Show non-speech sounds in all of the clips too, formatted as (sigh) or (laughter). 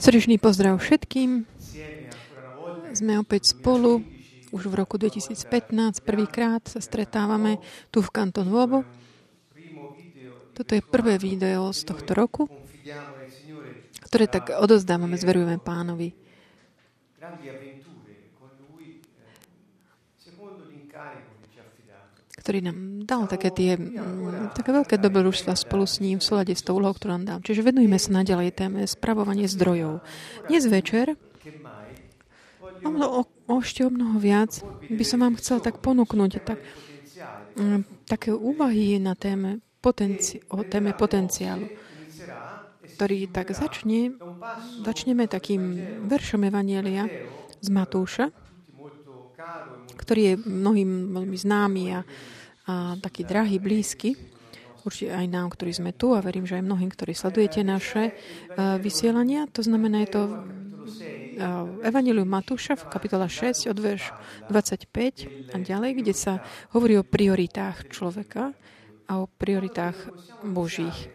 Srdečný pozdrav všetkým. Sme opäť spolu. Už v roku 2015 prvýkrát sa stretávame tu v Kanton Vobo. Toto je prvé video z tohto roku, ktoré tak odozdávame, zverujeme pánovi ktorý nám dal také tie mm, také veľké dobrodružstva spolu s ním v súlade s tou úlohou, ktorú nám dal. Čiže venujeme sa naďalej téme spravovanie zdrojov. Dnes večer o, o, o ešte o mnoho viac by som vám chcel tak ponúknuť tak, um, také úvahy na téme potenci- o téme potenciálu ktorý tak začne, začneme takým veršom Evanielia z Matúša, ktorý je mnohým veľmi známy a a taký drahý, blízky, určite aj nám, ktorí sme tu a verím, že aj mnohým, ktorí sledujete naše uh, vysielania. To znamená, je to uh, Evangelium Matúša v kapitola 6 od verš 25 a ďalej, kde sa hovorí o prioritách človeka a o prioritách Božích.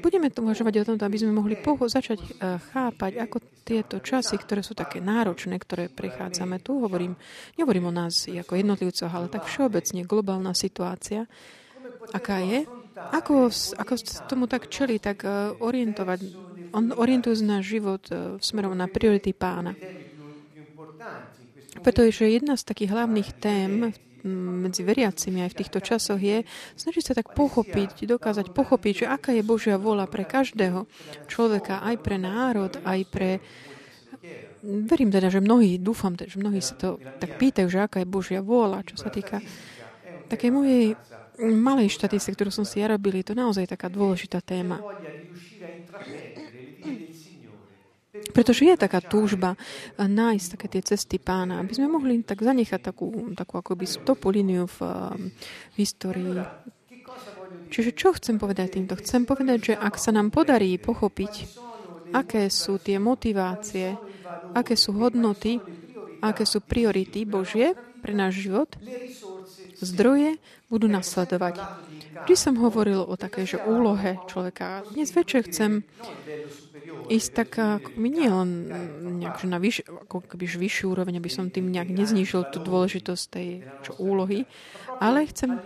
Budeme tu uvažovať o tomto, aby sme mohli poho- začať uh, chápať, ako tieto časy, ktoré sú také náročné, ktoré prechádzame tu, hovorím, nehovorím o nás ako jednotlivcoch, ale tak všeobecne globálna situácia, aká je, ako, ako tomu tak čeli, tak uh, orientovať, on orientuje náš život uh, smerom na priority pána. Pretože jedna z takých hlavných tém medzi veriacimi aj v týchto časoch je snažiť sa tak pochopiť, dokázať pochopiť, že aká je Božia vola pre každého človeka, aj pre národ, aj pre... Verím teda, že mnohí, dúfam, že mnohí sa to tak pýtajú, že aká je Božia vôľa, čo sa týka takej mojej malej štatistiky, ktorú som si ja robil, je to naozaj taká dôležitá téma. Pretože je taká túžba nájsť také tie cesty pána, aby sme mohli tak zanechať takú, takú akoby stopu líniu v, v histórii. Čiže čo chcem povedať týmto? Chcem povedať, že ak sa nám podarí pochopiť, aké sú tie motivácie, aké sú hodnoty, aké sú priority Božie pre náš život, zdroje budú nasledovať. Vždy som hovoril o takej že úlohe človeka. Dnes večer chcem ísť tak ako nie len nejak, že na vyš, ako keby vyššiu úroveň, aby som tým nejak neznižil tú dôležitosť tej čo, úlohy, ale chcem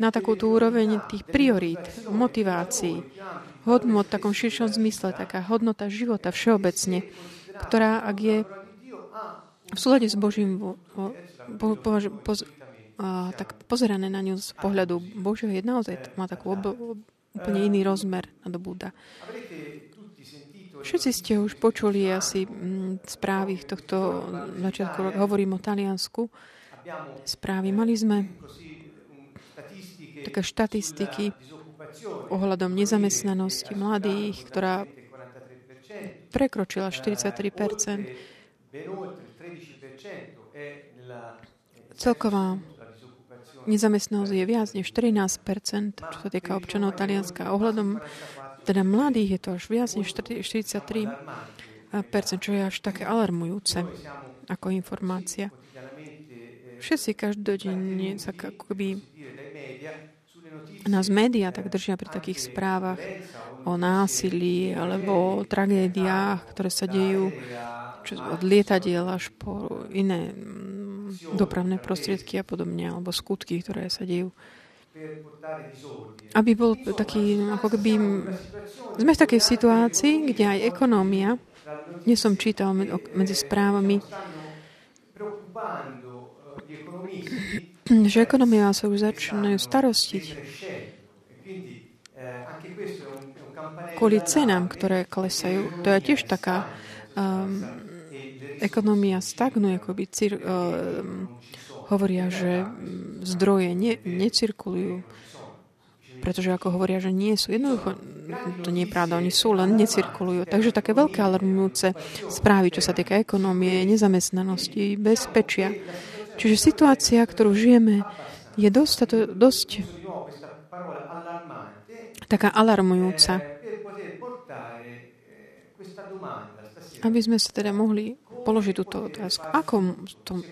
na takú tú úroveň tých priorít, motivácií, hodnot v takom širšom zmysle, taká hodnota života všeobecne, ktorá, ak je v súlade s Božím po, po, po, po, tak pozerané na ňu z pohľadu Božieho je naozaj má takú ob, úplne iný rozmer nadobúda. Všetci ste už počuli asi mm, správy tohto začiatku, hovorím o Taliansku, správy. Mali sme také štatistiky ohľadom nezamestnanosti mladých, ktorá prekročila 43 Celková nezamestnanosť je viac než 13 čo sa týka občanov Talianska. Ohľadom teda mladých je to až viac než 43%, čo je až také alarmujúce ako informácia. Všetci každodenne sa akoby nás médiá tak držia pri takých správach o násilí alebo o tragédiách, ktoré sa dejú čo, od lietadiel až po iné dopravné prostriedky a podobne, alebo skutky, ktoré sa dejú aby bol taký, ako keby... Sme v takej situácii, kde aj ekonómia, dnes som čítal medzi správami, že ekonomia sa už začínajú starostiť kvôli cenám, ktoré klesajú. To je tiež taká um, ekonomia stagnuje, akoby cir, um, hovoria, že zdroje ne, necirkulujú, pretože ako hovoria, že nie sú. Jednoducho, to nie je pravda, oni sú, len necirkulujú. Takže také veľké alarmujúce správy, čo sa týka ekonomie, nezamestnanosti, bezpečia. Čiže situácia, ktorú žijeme, je dosť, to, dosť taká alarmujúca. Aby sme sa teda mohli položiť túto otázku. Ako to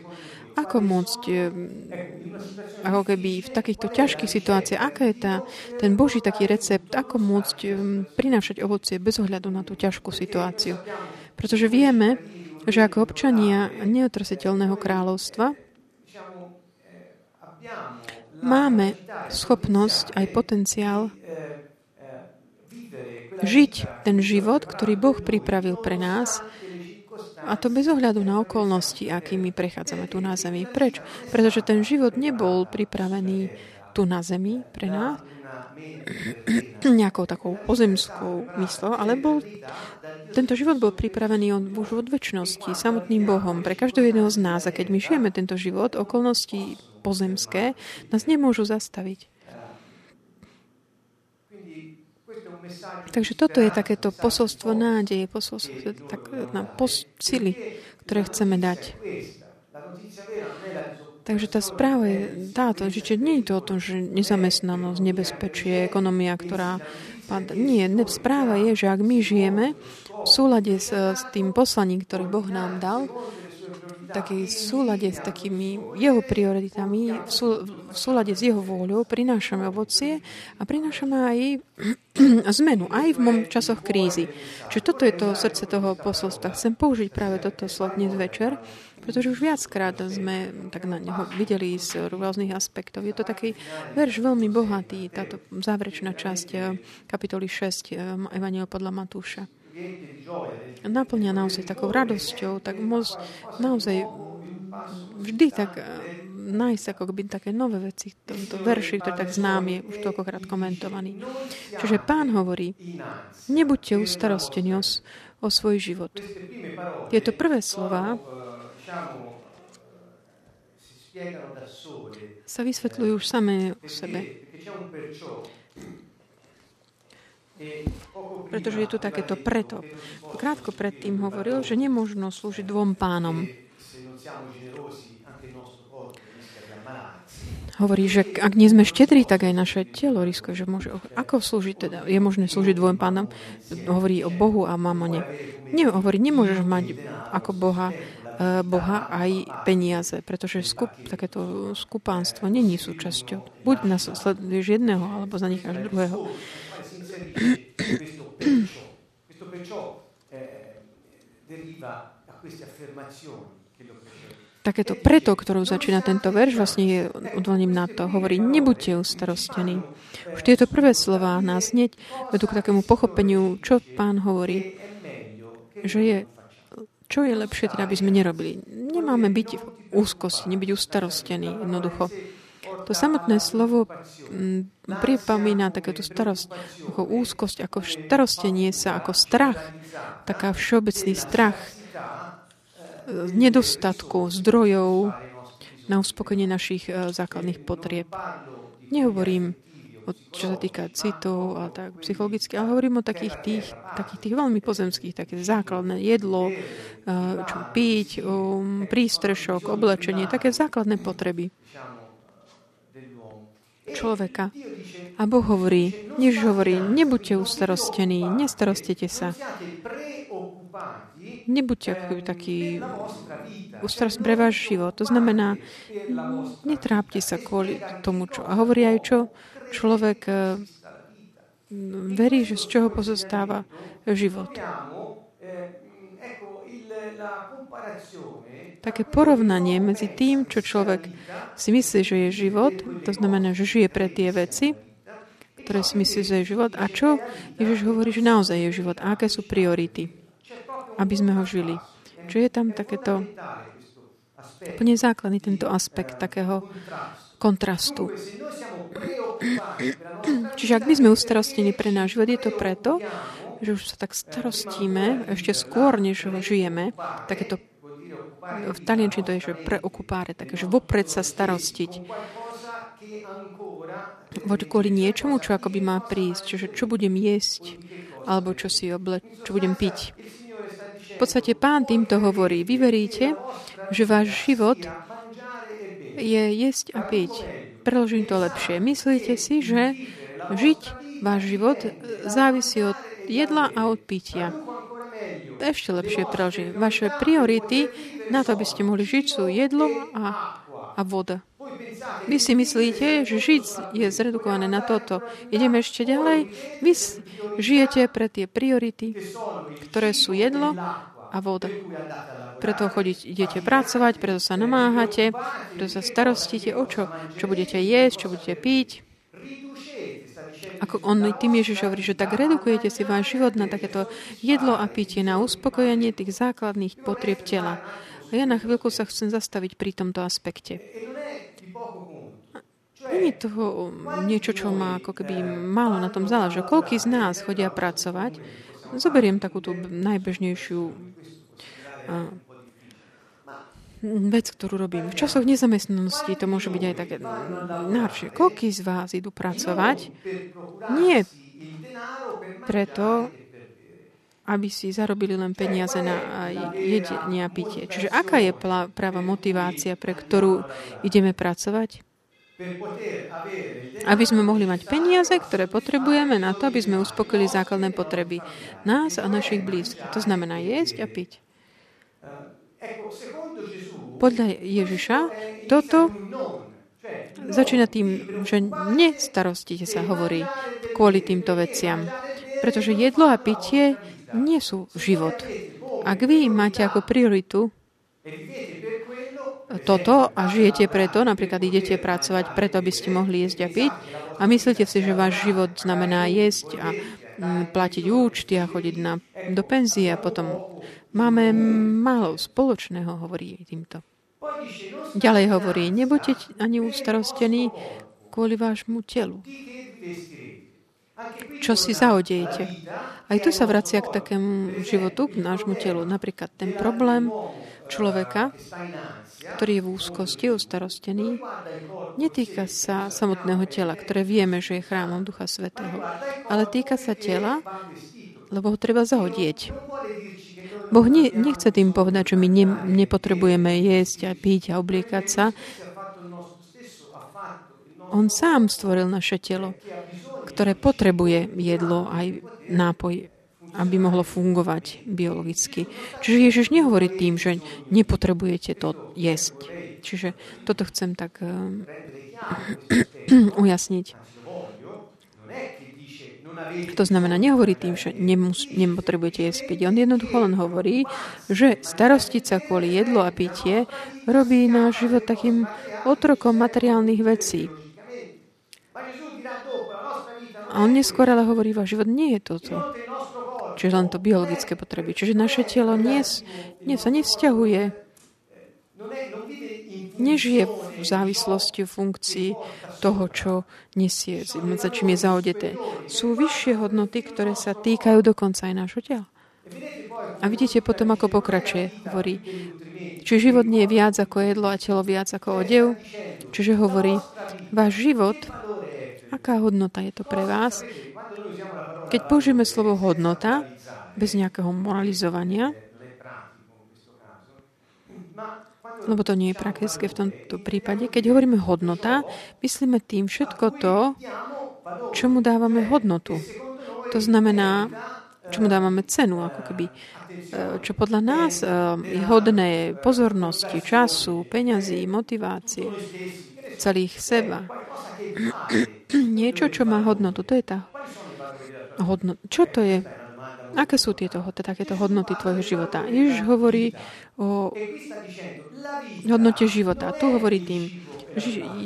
Ako môcť, ako keby v takýchto ťažkých situáciách, aká je tá, ten Boží taký recept, ako môcť prinášať ovocie bez ohľadu na tú ťažkú situáciu. Pretože vieme, že ako občania neotrasiteľného kráľovstva máme schopnosť aj potenciál žiť ten život, ktorý Boh pripravil pre nás a to bez ohľadu na okolnosti, akými prechádzame tu na Zemi. Preč? Pretože ten život nebol pripravený tu na Zemi pre nás (clears throat) nejakou takou pozemskou myslou, ale bol, tento život bol pripravený on, už od väčšnosti, samotným Bohom, pre každého jedného z nás. A keď my žijeme tento život, okolnosti pozemské nás nemôžu zastaviť. Takže toto je takéto posolstvo nádeje, posolstvo tak, na pos, sily, ktoré chceme dať. Takže tá správa je táto, že či nie je to o tom, že nezamestnanosť, nebezpečie, ekonomia, ktorá pada. Nie, správa je, že ak my žijeme v súlade s, s tým poslaním, ktorý Boh nám dal, taký súlade s takými jeho prioritami, v, sú, súlade s jeho vôľou prinášame ovocie a prinášame aj (clears throat) zmenu, aj v časoch krízy. Čiže toto je to srdce toho posolstva. Chcem použiť práve toto slovo dnes večer, pretože už viackrát sme tak na neho videli z rôznych aspektov. Je to taký verš veľmi bohatý, táto záverečná časť eh, kapitoly 6 eh, Evaniel podľa Matúša naplňa naozaj takou radosťou, tak môcť naozaj vždy tak eh, nájsť ako by také nové veci v tomto verši, ktorý tak znám už toľkokrát komentovaný. Čiže pán hovorí, nebuďte ustarostení o, o svoj život. Tieto prvé slova sa vysvetľujú už samé o sebe. Pretože je tu takéto preto. Krátko predtým hovoril, že nemôžno slúžiť dvom pánom. Hovorí, že ak nie sme štedrí, tak aj naše telo riskuje, že môže... Ako slúžiť teda? Je možné slúžiť dvom pánom? Hovorí o Bohu a mamone. Nie, hovorí, nemôžeš mať ako Boha e, Boha aj peniaze, pretože skup, takéto skupánstvo není súčasťou. Buď nasleduješ jedného, alebo zanecháš druhého. Questo perciò, questo perciò eh, deriva da queste affermazioni che lo Takéto preto, ktorou začína tento verš, vlastne je odvolním na to. Hovorí, nebuďte ustarostení. Už tieto prvé slova nás hneď vedú k takému pochopeniu, čo pán hovorí, že je, čo je lepšie, teda, aby sme nerobili. Nemáme byť v úzkosti, nebyť ustarostení jednoducho. To samotné slovo mm, pripomína takéto starosť, ako úzkosť, ako starostenie sa, ako strach, taká všeobecný strach nedostatku zdrojov na uspokojenie našich e, základných potrieb. Nehovorím, o, čo sa týka citov a tak psychologicky, ale hovorím o takých tých, takých tých veľmi pozemských, také základné jedlo, e, čo piť, um, prístrešok, oblečenie, také základné potreby človeka. A Boh hovorí, než hovorí, nebuďte ustarostení, nestarostite sa. Nebuďte taký ustarost pre váš život. To znamená, netrápte sa kvôli tomu, čo. A hovorí aj čo človek eh, verí, že z čoho pozostáva život také porovnanie medzi tým, čo človek si myslí, že je život, to znamená, že žije pre tie veci, ktoré si myslí, že je život, a čo Ježiš hovorí, že naozaj je život, a aké sú priority, aby sme ho žili. Čo je tam takéto úplne základný tento aspekt takého kontrastu. Čiže ak by sme ustarostení pre náš život, je to preto, že už sa tak starostíme ešte skôr, než žijeme, takéto v taliančine to je, že preokupáre, takže vopred sa starostiť kvôli niečomu, čo akoby má prísť, čiže čo budem jesť, alebo čo si oble, čo budem piť. V podstate pán týmto hovorí, vy veríte, že váš život je jesť a piť. Preložím to lepšie. Myslíte si, že žiť váš život závisí od jedla a od pitia. ešte lepšie preložím. Vaše priority na to, aby ste mohli žiť, sú jedlo a, a voda. Vy si myslíte, že žiť je zredukované na toto. Ideme ešte ďalej. Vy žijete pre tie priority, ktoré sú jedlo a voda. Preto chodíte, idete pracovať, preto sa namáhate, preto sa starostíte o čo? Čo budete jesť, čo budete piť. Ako on tým Ježiš hovorí, že tak redukujete si váš život na takéto jedlo a pitie, na uspokojenie tých základných potrieb tela. A ja na chvíľku sa chcem zastaviť pri tomto aspekte. Není toho niečo, čo má ako keby málo na tom záleží. Koľký z nás chodia pracovať? Zoberiem takú tú najbežnejšiu vec, ktorú robím. V časoch nezamestnanosti to môže byť aj také náročné. Koľký z vás idú pracovať? Nie preto, aby si zarobili len peniaze na jedenie a pitie. Čiže aká je práva motivácia, pre ktorú ideme pracovať? Aby sme mohli mať peniaze, ktoré potrebujeme na to, aby sme uspokojili základné potreby nás a našich blízkych. To znamená jesť a piť. Podľa Ježiša toto začína tým, že nestarostite sa hovorí kvôli týmto veciam. Pretože jedlo a pitie nie sú život. Ak vy máte ako prioritu toto a žijete preto, napríklad idete pracovať preto, aby ste mohli jesť a piť a myslíte si, že váš život znamená jesť a platiť účty a chodiť na, do penzie a potom máme málo spoločného, hovorí týmto. Ďalej hovorí, nebuďte ani ustarostení kvôli vášmu telu. Čo si zaodejete. Aj tu sa vracia k takému životu, k nášmu telu. Napríklad ten problém človeka, ktorý je v úzkosti, ustarostený, netýka sa samotného tela, ktoré vieme, že je chrámom Ducha Svetého, ale týka sa tela, lebo ho treba zahodieť. Boh ne, nechce tým povedať, že my ne, nepotrebujeme jesť a piť a obliekať sa. On sám stvoril naše telo, ktoré potrebuje jedlo aj nápoj, aby mohlo fungovať biologicky. Čiže Ježiš nehovorí tým, že nepotrebujete to jesť. Čiže toto chcem tak uh, (clears throat) ujasniť. To znamená, nehovorí tým, že nemus, nepotrebujete jesť piť. On jednoducho len hovorí, že starostiť sa kvôli jedlo a pitie robí náš život takým otrokom materiálnych vecí. A on neskôr ale hovorí, váš život nie je toto. Čiže len to biologické potreby. Čiže naše telo nie, nie sa nevzťahuje nežije v závislosti funkcii toho, čo nesie, za čím je zaodeté. Sú vyššie hodnoty, ktoré sa týkajú dokonca aj nášho tela. A vidíte potom, ako pokračuje, hovorí. Či život nie je viac ako jedlo a telo viac ako odev? Čiže hovorí, váš život, aká hodnota je to pre vás? Keď použijeme slovo hodnota, bez nejakého moralizovania, lebo to nie je praktické v tomto prípade. Keď hovoríme hodnota, myslíme tým všetko to, čomu dávame hodnotu. To znamená, čomu dávame cenu, ako keby, e, čo podľa nás e, je hodné pozornosti, času, peňazí, motivácie, celých seba. (clears throat) Niečo, čo má hodnotu, to je tá hodnota. Čo to je? Aké sú tieto, takéto hodnoty tvojho života? Ježiš hovorí o hodnote života. Tu hovorí tým,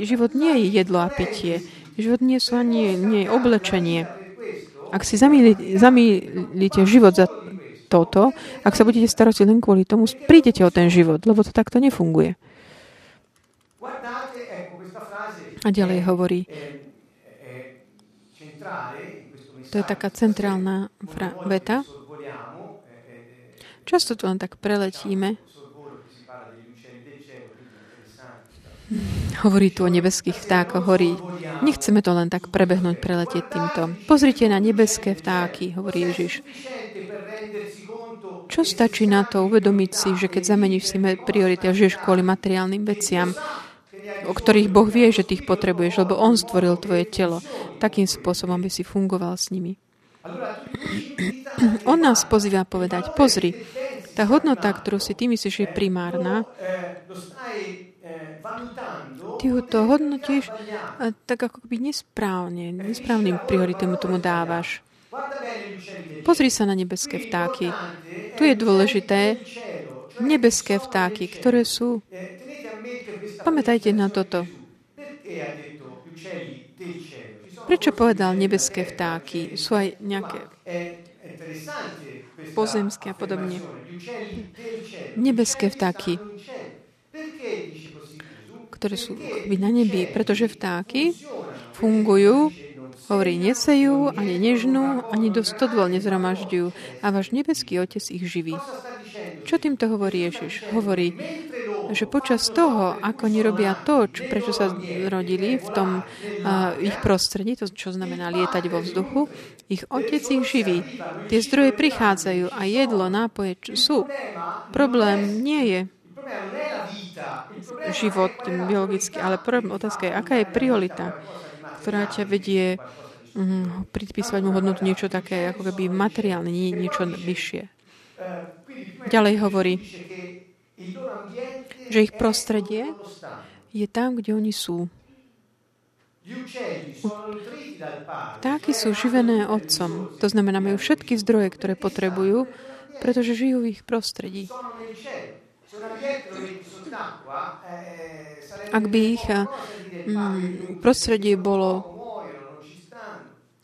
život nie je jedlo a pitie. Život nie sú ani nie je oblečenie. Ak si zamýlite život za toto, ak sa budete starať len kvôli tomu, prídete o ten život, lebo to takto nefunguje. A ďalej hovorí, to je taká centrálna veta. Často to len tak preletíme. Hovorí tu o nebeských vtákoch, horí. Nechceme to len tak prebehnúť, preletieť týmto. Pozrite na nebeské vtáky, hovorí Ježiš. Čo stačí na to uvedomiť si, že keď zameníš si priority a žiješ kvôli materiálnym veciam, o ktorých Boh vie, že ty ich potrebuješ, lebo On stvoril tvoje telo. Takým spôsobom by si fungoval s nimi. On nás pozýva povedať, pozri, tá hodnota, ktorú si ty myslíš, je primárna, ty to hodnotíš tak ako by nesprávne, nesprávnym prioritom tomu dávaš. Pozri sa na nebeské vtáky. Tu je dôležité nebeské vtáky, ktoré sú... Pamätajte na toto. Prečo povedal nebeské vtáky? Sú aj nejaké pozemské a podobne. Nebeské vtáky, ktoré sú na nebi, pretože vtáky fungujú, hovorí, nesejú, ani nežnú, ani do stodvol nezhromažďujú a váš nebeský Otec ich živí. Čo týmto hovorí Ježiš? Hovorí, že počas toho, ako nerobia to, čo, prečo sa rodili v tom uh, ich prostredí, to čo znamená lietať vo vzduchu, ich otec ich živí. Tie zdroje prichádzajú a jedlo, nápoje sú. Problém nie je život biologický, ale problém, otázka je, aká je priorita, ktorá ťa vedie um, predpísať mu hodnotu niečo také, ako keby materiálne, nie niečo vyššie. Ďalej hovorí, že ich prostredie je tam, kde oni sú. Vtáky sú živené otcom. To znamená, majú všetky zdroje, ktoré potrebujú, pretože žijú v ich prostredí. Ak by ich mm, prostredie bolo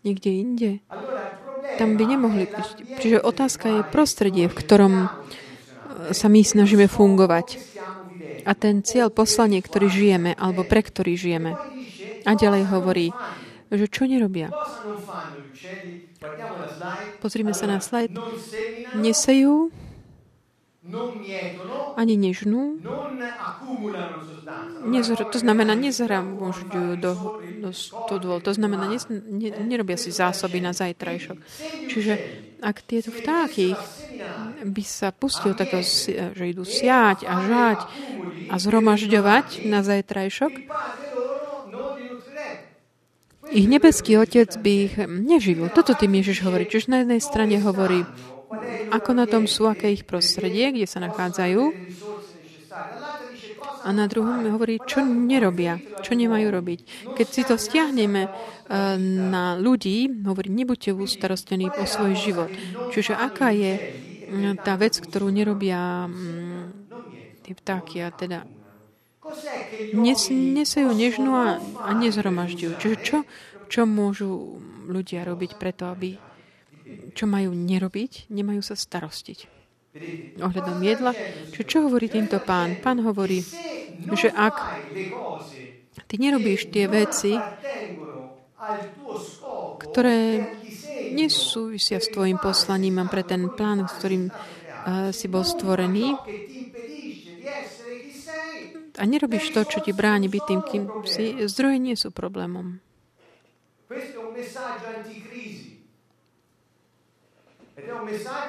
niekde inde, tam by nemohli byť. Čiže otázka je prostredie, v ktorom sa my snažíme fungovať. A ten cieľ poslanie, ktorý žijeme, alebo pre ktorý žijeme. A ďalej hovorí, že čo nerobia. Pozrime sa na slajd. Nesejú, ani nežnú, nezr- to znamená nezhramožďujú do, do studôl, to znamená nez, ne, nerobia si zásoby na zajtrajšok. Čiže ak tieto vtáky by sa pustil takto, že idú siať a žať a zhromažďovať na zajtrajšok, ich nebeský otec by ich neživil. Toto tým Ježiš hovorí. Čiže na jednej strane hovorí, ako na tom sú, aké ich prostredie, kde sa nachádzajú. A na druhom hovorí, čo nerobia, čo nemajú robiť. Keď si to stiahneme eh, na ľudí, hovorí, nebuďte ústarostení o svoj život. Čiže aká je mm, tá vec, ktorú nerobia mm, tie vtáky a teda nes, nesajú nežnú a, a nezhromažďujú. Čiže čo, čo môžu ľudia robiť preto, aby čo majú nerobiť, nemajú sa starostiť ohľadom jedla. Čiže čo hovorí týmto pán? Pán hovorí, že ak ty nerobíš tie veci, ktoré nesúvisia s tvojim poslaním a pre ten plán, s ktorým uh, si bol stvorený, a nerobíš to, čo ti bráni byť tým, kým si, zdroje nie sú problémom.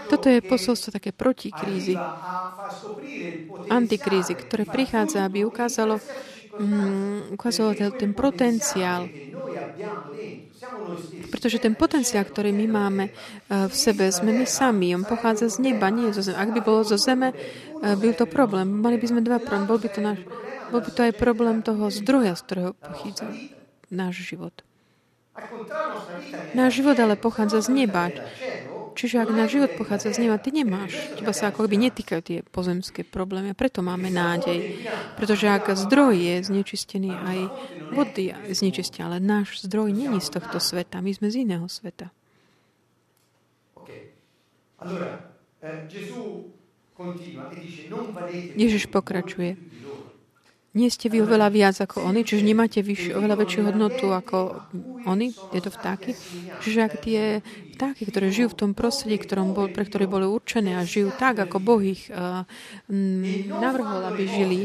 Toto je posolstvo také proti krízy, antikrízy, ktoré prichádza, aby ukázalo, um, ukázalo ten potenciál. Pretože ten potenciál, ktorý my máme uh, v sebe, sme my sami. On pochádza z neba, nie zo zeme. Ak by bolo zo zeme, uh, byl to problém. Mali by sme dva problémy. Bol by to, náš, bol by to aj problém toho zdroja, z ktorého pochádza náš život. Náš život ale pochádza z neba. Čiže ak náš život pochádza z neba, ty nemáš. Teba sa ako by netýkajú tie pozemské problémy a preto máme nádej. Pretože ak zdroj je znečistený, aj vody je znečistia, ale náš zdroj není z tohto sveta. My sme z iného sveta. Ježiš pokračuje. Nie ste vy oveľa viac ako oni, čiže nemáte vyš, oveľa väčšiu hodnotu ako oni, tieto vtáky. Čiže ak tie vtáky, ktoré žijú v tom prostredí, ktorom bol, pre ktoré boli určené a žijú tak, ako Boh ich uh, navrhol, aby žili,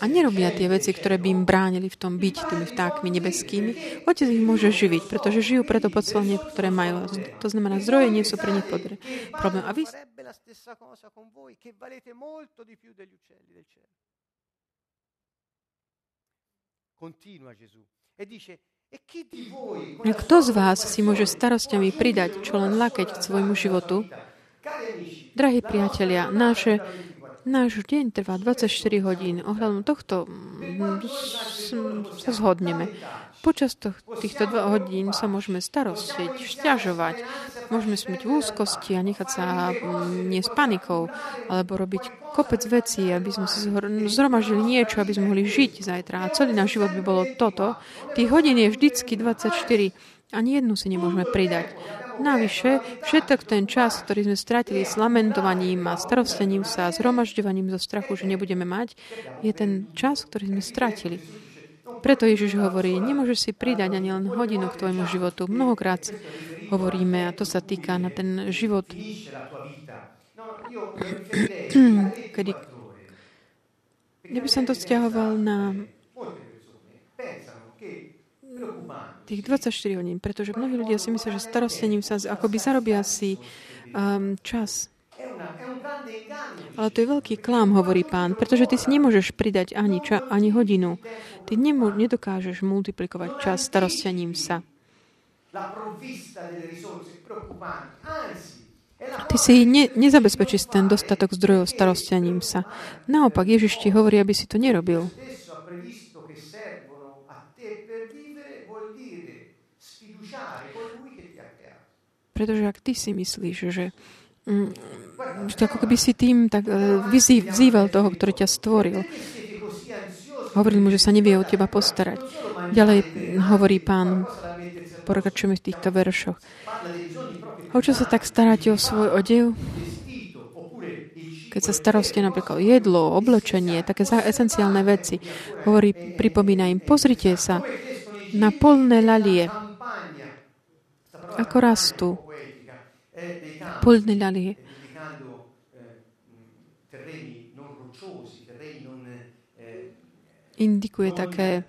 a nerobia tie veci, ktoré by im bránili v tom byť tými vtákmi nebeskými, Otec ich môže živiť, pretože žijú preto poslanie, ktoré majú. To znamená, zdroje nie sú pre nich podre. problém. A vy... A kto z vás si môže starostiami pridať čo len lakeť k svojmu životu? Drahí priatelia, naše Náš deň trvá 24 hodín. Ohľadom tohto mm, sa zhodneme. Počas týchto dvoch hodín sa môžeme starostiť, šťažovať, môžeme smyť v úzkosti a nechať sa mm, nie s panikou, alebo robiť kopec vecí, aby sme si zhromažili niečo, aby sme mohli žiť zajtra. A celý náš život by bolo toto. Tých hodín je vždycky 24. Ani jednu si nemôžeme pridať. Navyše, všetok ten čas, ktorý sme stratili s lamentovaním a starostením sa, zhromažďovaním zo strachu, že nebudeme mať, je ten čas, ktorý sme stratili. Preto Ježiš hovorí, nemôžeš si pridať ani len hodinu k tvojmu životu. Mnohokrát hovoríme, a to sa týka na ten život, (clears throat) kedy ja by som to stiahoval na tých 24 hodín, pretože mnohí ľudia si myslia, že starostením sa akoby zarobia si um, čas. Ale to je veľký klám, hovorí pán, pretože ty si nemôžeš pridať ani, ča, ani hodinu. Ty nemô, nedokážeš multiplikovať čas starostením sa. Ty si ne, nezabezpečíš ten dostatok zdrojov starostením sa. Naopak, Ježiš ti hovorí, aby si to nerobil. Pretože ak ty si myslíš, že, že ako keby si tým tak e, vzýval toho, ktorý ťa stvoril, hovoril mu, že sa nevie o teba postarať. Ďalej hovorí pán, pokračujeme v týchto veršoch. O čo sa tak staráte o svoj odev? Keď sa staroste napríklad jedlo, oblečenie, také esenciálne veci, hovorí, pripomína im, pozrite sa na polné lalie, ako rastú polné ľalie. Indikuje také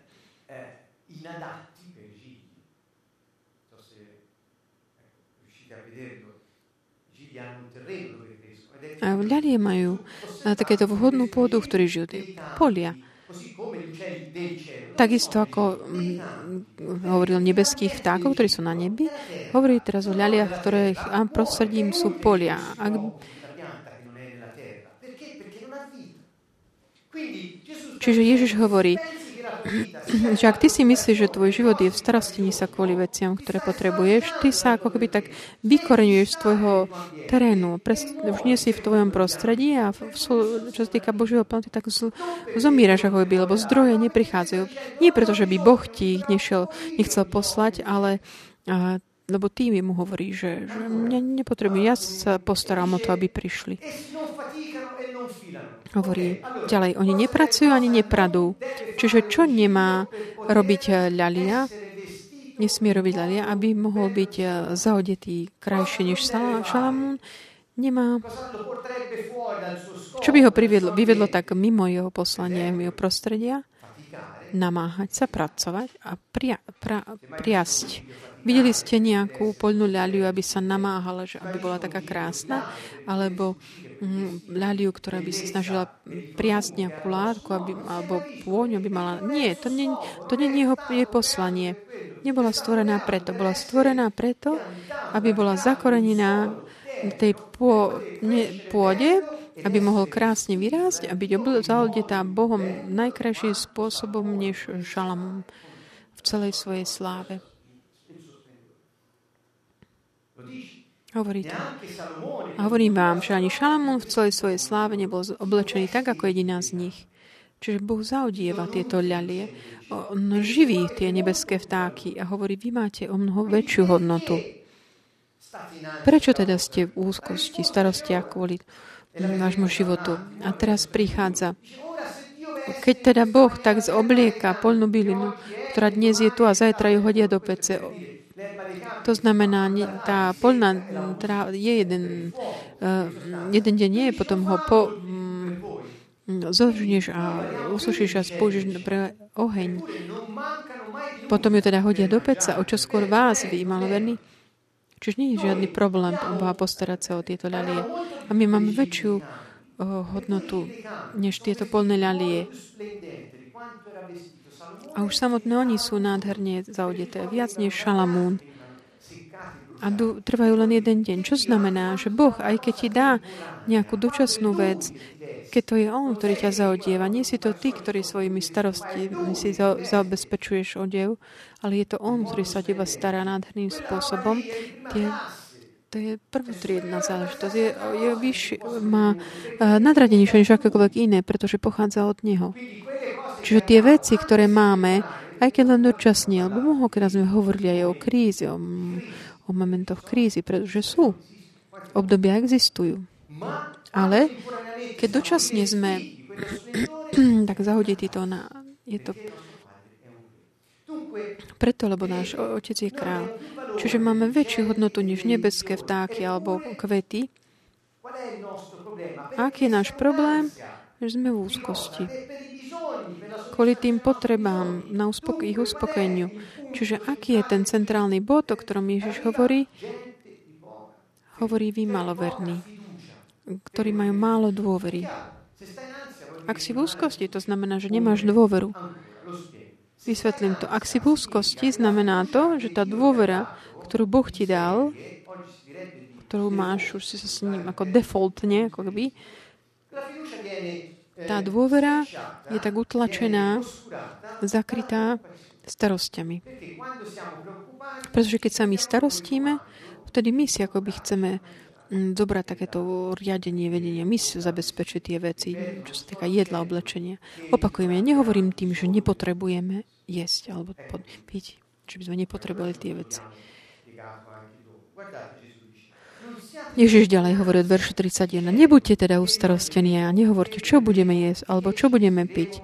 a ľalie majú takéto vhodnú pôdu, v ktorej žijú polia. Takisto ako mm, hovoril nebeských vtákov, ktorí sú na nebi, hovorí teraz o ľaliach, ktoré prostredím sú polia. Ak... Čiže Ježiš hovorí, (clears throat) že ak ty si myslíš, že tvoj život je v starostení sa kvôli veciam, ktoré potrebuješ, ty sa ako keby tak vykoreňuješ z tvojho terénu. už nie si v tvojom prostredí a v, čo sa týka Božieho plánu, tak zomíraš ako by, lebo zdroje neprichádzajú. Nie preto, že by Boh ti ich nešiel, nechcel poslať, ale a, lebo ty mu hovorí, že, že mňa nepotrebujú, ja sa postaram o to, aby prišli. Hovorí ďalej, oni nepracujú ani nepradú. Čiže čo nemá robiť eh, ľalia? Nesmie robiť ľalia, aby mohol byť eh, zaodetý krajšie než Šalamún. Nemá... Čo by ho priviedlo, vyvedlo tak mimo jeho poslania, mimo prostredia? Namáhať sa, pracovať a pria, pra, priasť Videli ste nejakú poľnú ľaliu, aby sa namáhala, že aby bola taká krásna? Alebo ľaliu, ktorá by sa snažila priasť nejakú látku, aby, alebo pôňu by mala... Nie, to nie, to nie je jeho je poslanie. Nebola stvorená preto. Bola stvorená preto, aby bola zakorenená tej pô, ne, pôde, aby mohol krásne vyrásť a byť zaodetá Bohom najkrajším spôsobom než Šalamún v celej svojej sláve. Hovorí to. A hovorím vám, že ani Šalamún v celej svojej sláve nebol oblečený tak, ako jediná z nich. Čiže Boh zaudieva tieto ľalie. On živí tie nebeské vtáky a hovorí, vy máte o mnoho väčšiu hodnotu. Prečo teda ste v úzkosti, starostiach kvôli vášmu životu? A teraz prichádza. Keď teda Boh tak zoblieka polnú bylinu, ktorá dnes je tu a zajtra ju hodia do pece, to znamená, tá polná teda je jeden, uh, jeden deň nie, potom ho po, um, zožneš a usušíš a spúžiš pre oheň. Potom ju teda hodia do peca, o čo skôr vás, vy maloverní. Čiže nie je žiadny problém Boha postarať sa o tieto ľalie. A my máme väčšiu uh, hodnotu než tieto polné ľalie. A už samotné oni sú nádherne zaudeté, viac než Šalamún. A trvajú len jeden deň. Čo znamená, že Boh, aj keď ti dá nejakú dočasnú vec, keď to je On, ktorý ťa zaodieva, nie si to ty, ktorý svojimi starosti si za, zabezpečuješ odev, ale je to On, ktorý sa teba stará nádherným spôsobom. Tie, to je prvotriedná záležitosť. Je, je vyššie, má uh, nadradenejšie než akékoľvek iné, pretože pochádza od Neho. Čiže tie veci, ktoré máme, aj keď len dočasne, alebo mnohokrát sme hovorili aj o kríze, o, o momentoch krízy, pretože sú. Obdobia existujú. Ale keď dočasne sme (clears throat) tak zahodití to na... Je to preto, lebo náš otec je král. Čiže máme väčšiu hodnotu než nebeské vtáky alebo kvety. Aký je náš problém? Že sme v úzkosti kvôli tým potrebám na uspok- ich uspokojeniu. Čiže aký je ten centrálny bod, o ktorom Ježiš hovorí? Hovorí vy maloverní, ktorí majú málo dôvery. Ak si v úzkosti, to znamená, že nemáš dôveru. Vysvetlím to. Ak si v úzkosti, znamená to, že tá dôvera, ktorú Boh ti dal, ktorú máš už si sa s ním ako defaultne, ako keby, tá dôvera je tak utlačená, zakrytá starostiami. Pretože keď sa my starostíme, vtedy my si akoby chceme mm, zobrať takéto riadenie, vedenie. My si zabezpečiť tie veci, čo sa týka jedla, oblečenia. Opakujem, ja nehovorím tým, že nepotrebujeme jesť alebo piť, či by sme nepotrebovali tie veci. Ježiš ďalej hovorí od veršu 31. Nebuďte teda ustarostení a nehovorte, čo budeme jesť, alebo čo budeme piť,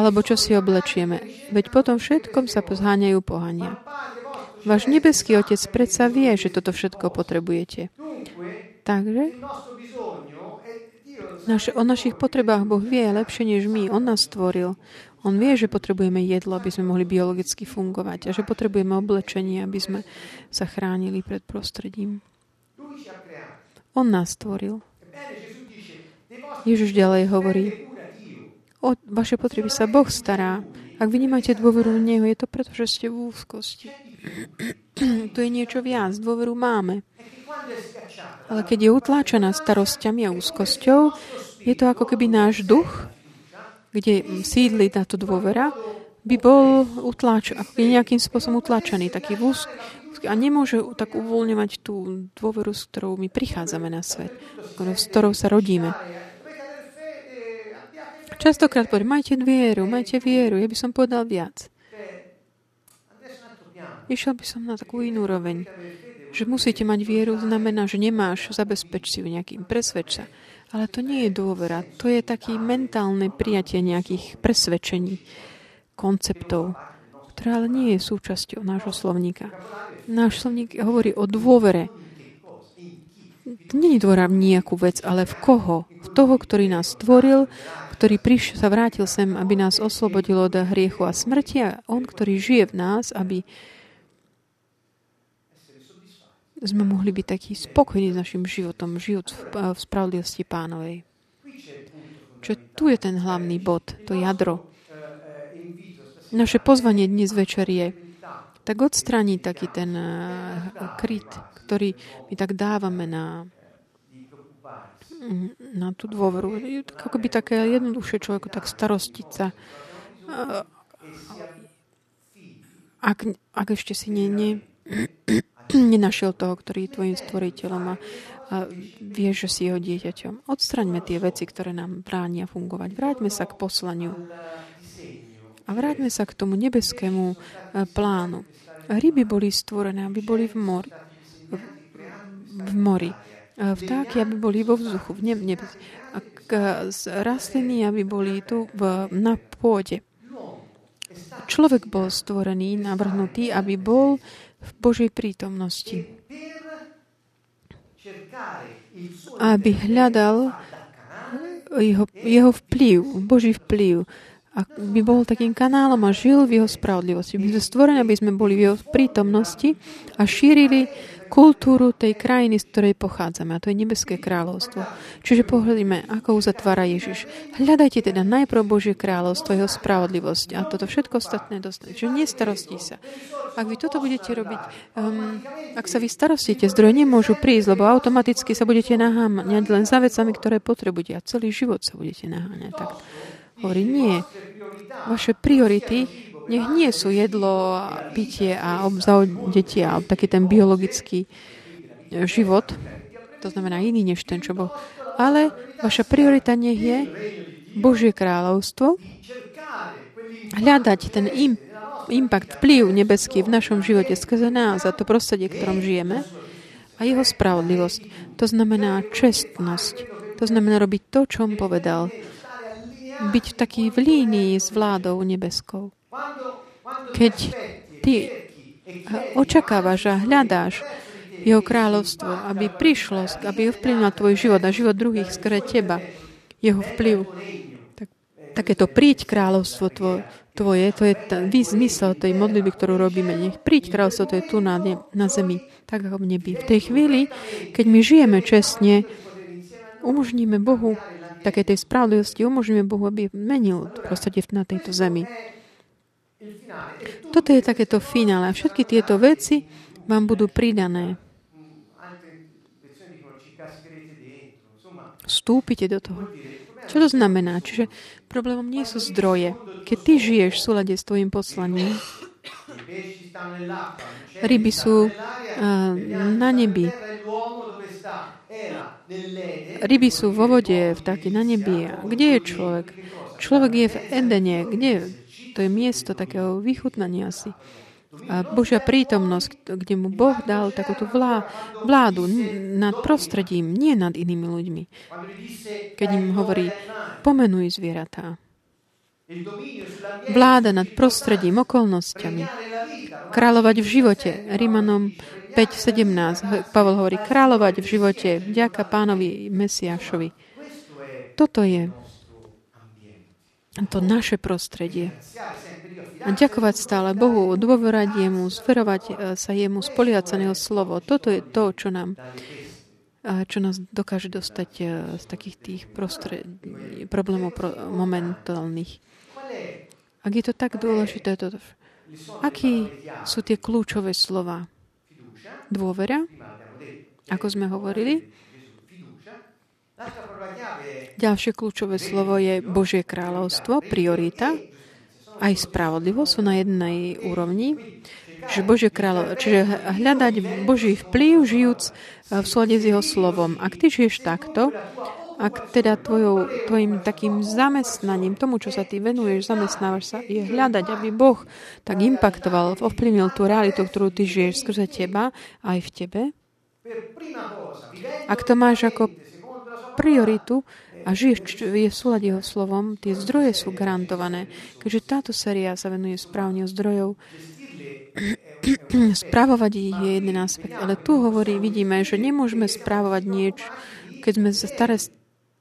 alebo čo si oblečieme. Veď potom všetkom sa pozháňajú pohania. Váš nebeský Otec predsa vie, že toto všetko potrebujete. Takže naš, o našich potrebách Boh vie lepšie než my. On nás stvoril. On vie, že potrebujeme jedlo, aby sme mohli biologicky fungovať a že potrebujeme oblečenie, aby sme sa chránili pred prostredím. On nás stvoril. Ježiš ďalej hovorí, o vaše potreby sa Boh stará. Ak vy nemáte dôveru v Neho, je to preto, že ste v úzkosti. (clears throat) tu je niečo viac. Dôveru máme. Ale keď je utláčaná starostiami a úzkosťou, je to ako keby náš duch, kde sídli táto dôvera, by bol utláč, nejakým spôsobom utláčaný, taký vúz, a nemôže tak uvoľňovať tú dôveru, s ktorou my prichádzame na svet, s ktorou sa rodíme. Častokrát poviem, majte vieru, majte vieru, ja by som povedal viac. Išiel by som na takú inú roveň. Že musíte mať vieru, znamená, že nemáš, zabezpeč si ju nejakým, presvedč sa. Ale to nie je dôvera, to je taký mentálne prijatie nejakých presvedčení konceptov, ktoré ale nie je súčasťou nášho slovníka. Náš slovník hovorí o dôvere. Je dôvera v nejakú vec, ale v koho? V toho, ktorý nás stvoril, ktorý prišiel, sa vrátil sem, aby nás oslobodil od hriechu a smrti a on, ktorý žije v nás, aby sme mohli byť takí spokojní s našim životom, život v, v spravodlivosti pánovej. Čo tu je ten hlavný bod, to jadro. Naše pozvanie dnes večer je tak odstrániť taký ten uh, kryt, ktorý my tak dávame na, na tú dôveru. Je to ako by také jednoduchšie človeku tak starostiť. Uh, ak, ak ešte si nie, nie, (clears throat) nenašiel toho, ktorý je tvojim stvoriteľom a, a vieš, že si jeho dieťaťom. Odstraňme tie veci, ktoré nám bránia fungovať. Vráťme sa k poslaniu. A vráťme sa k tomu nebeskému e, plánu. Ryby boli stvorené, aby boli v mori. V mori. Vtáky, aby boli vo vzduchu, v nebe. A rastliny, aby boli tu v, na pôde. Človek bol stvorený, navrhnutý, aby bol v Božej prítomnosti. Aby hľadal jeho, jeho vplyv, Boží vplyv by bol takým kanálom a žil v jeho spravodlivosti. My sme stvorení, aby sme boli v jeho prítomnosti a šírili kultúru tej krajiny, z ktorej pochádzame. A to je nebeské kráľovstvo. Čiže pohľadíme, ako uzatvára Ježiš. Hľadajte teda najprv Božie kráľovstvo, jeho spravodlivosť a toto všetko ostatné dostane. Čiže nestarostí sa. Ak vy toto budete robiť, um, ak sa vy starostíte, zdroje nemôžu prísť, lebo automaticky sa budete naháňať len za vecami, ktoré potrebujete a celý život sa budete naháňať. Tak hovorí, nie. Vaše priority nech nie sú jedlo, pitie a obzau deti a taký ten biologický e, život, to znamená iný než ten, čo bol. Ale vaša priorita nech je Božie kráľovstvo, hľadať ten im, impact, vplyv nebeský v našom živote skrze nás a to prostredie, v ktorom žijeme a jeho spravodlivosť. To znamená čestnosť. To znamená robiť to, čo on povedal. Byť v taký v línii s vládou nebeskou. Keď ty očakávaš a hľadáš jeho kráľovstvo, aby prišlo, aby ovplyvnilo tvoj život a život druhých skre teba, jeho vplyv, tak, takéto príď kráľovstvo tvoje, tvoje, to je ten zmysel tej modlitby, ktorú robíme. Nech príď kráľovstvo, to je tu na, na zemi, tak ako v nebi. V tej chvíli, keď my žijeme čestne, umožníme Bohu, také tej spravodlivosti, umožníme Bohu, aby menil proste na tejto zemi. Toto je takéto finále. A všetky tieto veci vám budú pridané. Vstúpite do toho. Čo to znamená? Čiže problémom nie sú zdroje. Keď ty žiješ v súlade s tvojim poslaním, ryby sú uh, na nebi. Ryby sú vo vode, v taký na nebi. Kde je človek? Človek je v Edene. Kde? To je miesto takého vychutnania si. A Božia prítomnosť, kde mu Boh dal takúto vlá, vládu nad prostredím, nie nad inými ľuďmi. Keď im hovorí, pomenuj zvieratá. Vláda nad prostredím, okolnostiami. Kráľovať v živote. Rímanom 5.17. Pavel hovorí, kráľovať v živote vďaka pánovi Mesiášovi. Toto je to naše prostredie. A ďakovať stále Bohu, dôverať Jemu, zverovať e, sa Jemu, spoliehať sa Jeho slovo. Toto je to, čo nám čo nás dokáže dostať e, z takých tých prostred, problémov pro, momentálnych. Ak je to tak dôležité, to, aký sú tie kľúčové slova? Dôvera, ako sme hovorili, Ďalšie kľúčové slovo je Božie kráľovstvo, priorita, aj spravodlivosť sú na jednej úrovni. Čiže, Božie kráľov, čiže hľadať Boží vplyv, žijúc e, v súlade s Jeho slovom. Ak ty žiješ takto, ak teda tvojou, tvojim takým zamestnaním, tomu, čo sa ty venuješ, zamestnávaš sa, je hľadať, aby Boh tak impaktoval, ovplyvnil tú realitu, ktorú ty žiješ skrze teba, aj v tebe. Ak to máš ako prioritu a žiješ je v súlade jeho slovom, tie zdroje sú garantované. Keďže táto séria sa venuje správne zdrojov, (clears throat) správovať je jeden aspekt. Ale tu hovorí, vidíme, že nemôžeme správovať niečo, keď sme staré,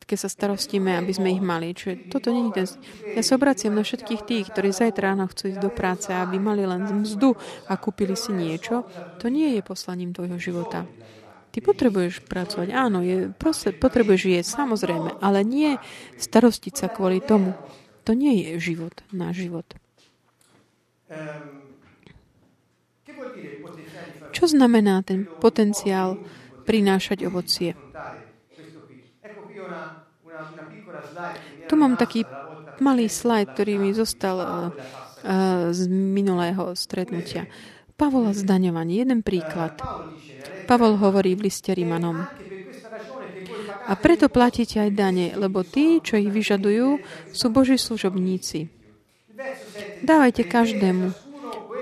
keď sa starostíme, aby sme ich mali. Čiže toto nie je ten... Ja sa obraciam na všetkých tých, ktorí zajtra ráno chcú ísť do práce, aby mali len mzdu a kúpili si niečo. To nie je poslaním tvojho života. Ty potrebuješ pracovať, áno, je, proste, potrebuješ jesť, samozrejme, ale nie starostiť sa kvôli tomu. To nie je život, náš život. Čo znamená ten potenciál prinášať ovocie? Tu mám taký malý slajd, ktorý mi zostal uh, uh, z minulého stretnutia. Pavola zdaňovanie, jeden príklad. Pavol hovorí v liste Rimanom. A preto platíte aj dane, lebo tí, čo ich vyžadujú, sú Boží služobníci. Dávajte každému,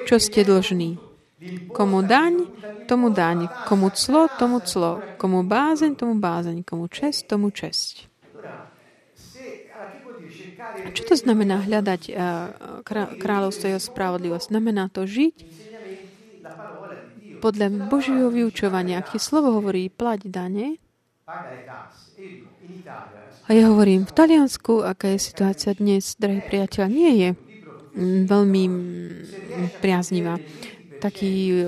čo ste dlžní. Komu daň, tomu daň. Komu clo, tomu clo. Komu bázeň, tomu bázeň. Komu čest, tomu česť. Čo to znamená hľadať eh, kráľovstvo jeho spravodlivosť? Znamená to žiť podľa Božieho vyučovania, ak ti slovo hovorí plať dane, a ja hovorím, v Taliansku, aká je situácia dnes, drahý priateľ, nie je veľmi priaznivá. Taký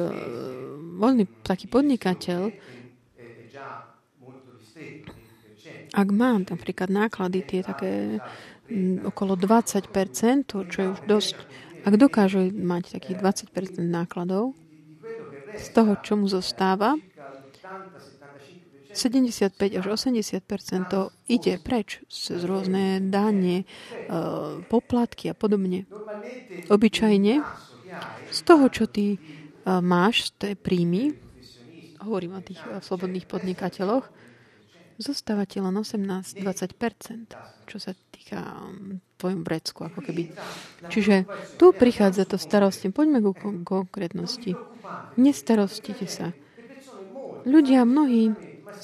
voľný taký podnikateľ, ak mám napríklad náklady tie také mm, okolo 20%, čo je už dosť, ak dokáže mať takých 20% nákladov, z toho, čo mu zostáva, 75 až 80 to ide preč z rôzne dane, e, poplatky a podobne. Obyčajne z toho, čo ty e, máš, z tej príjmy, hovorím o tých e, slobodných podnikateľoch, zostáva ti len 18-20% čo sa týka tvojom vrecku, ako keby. Čiže tu prichádza to starosti. Poďme ku konkrétnosti. Nestarostite sa. Ľudia mnohí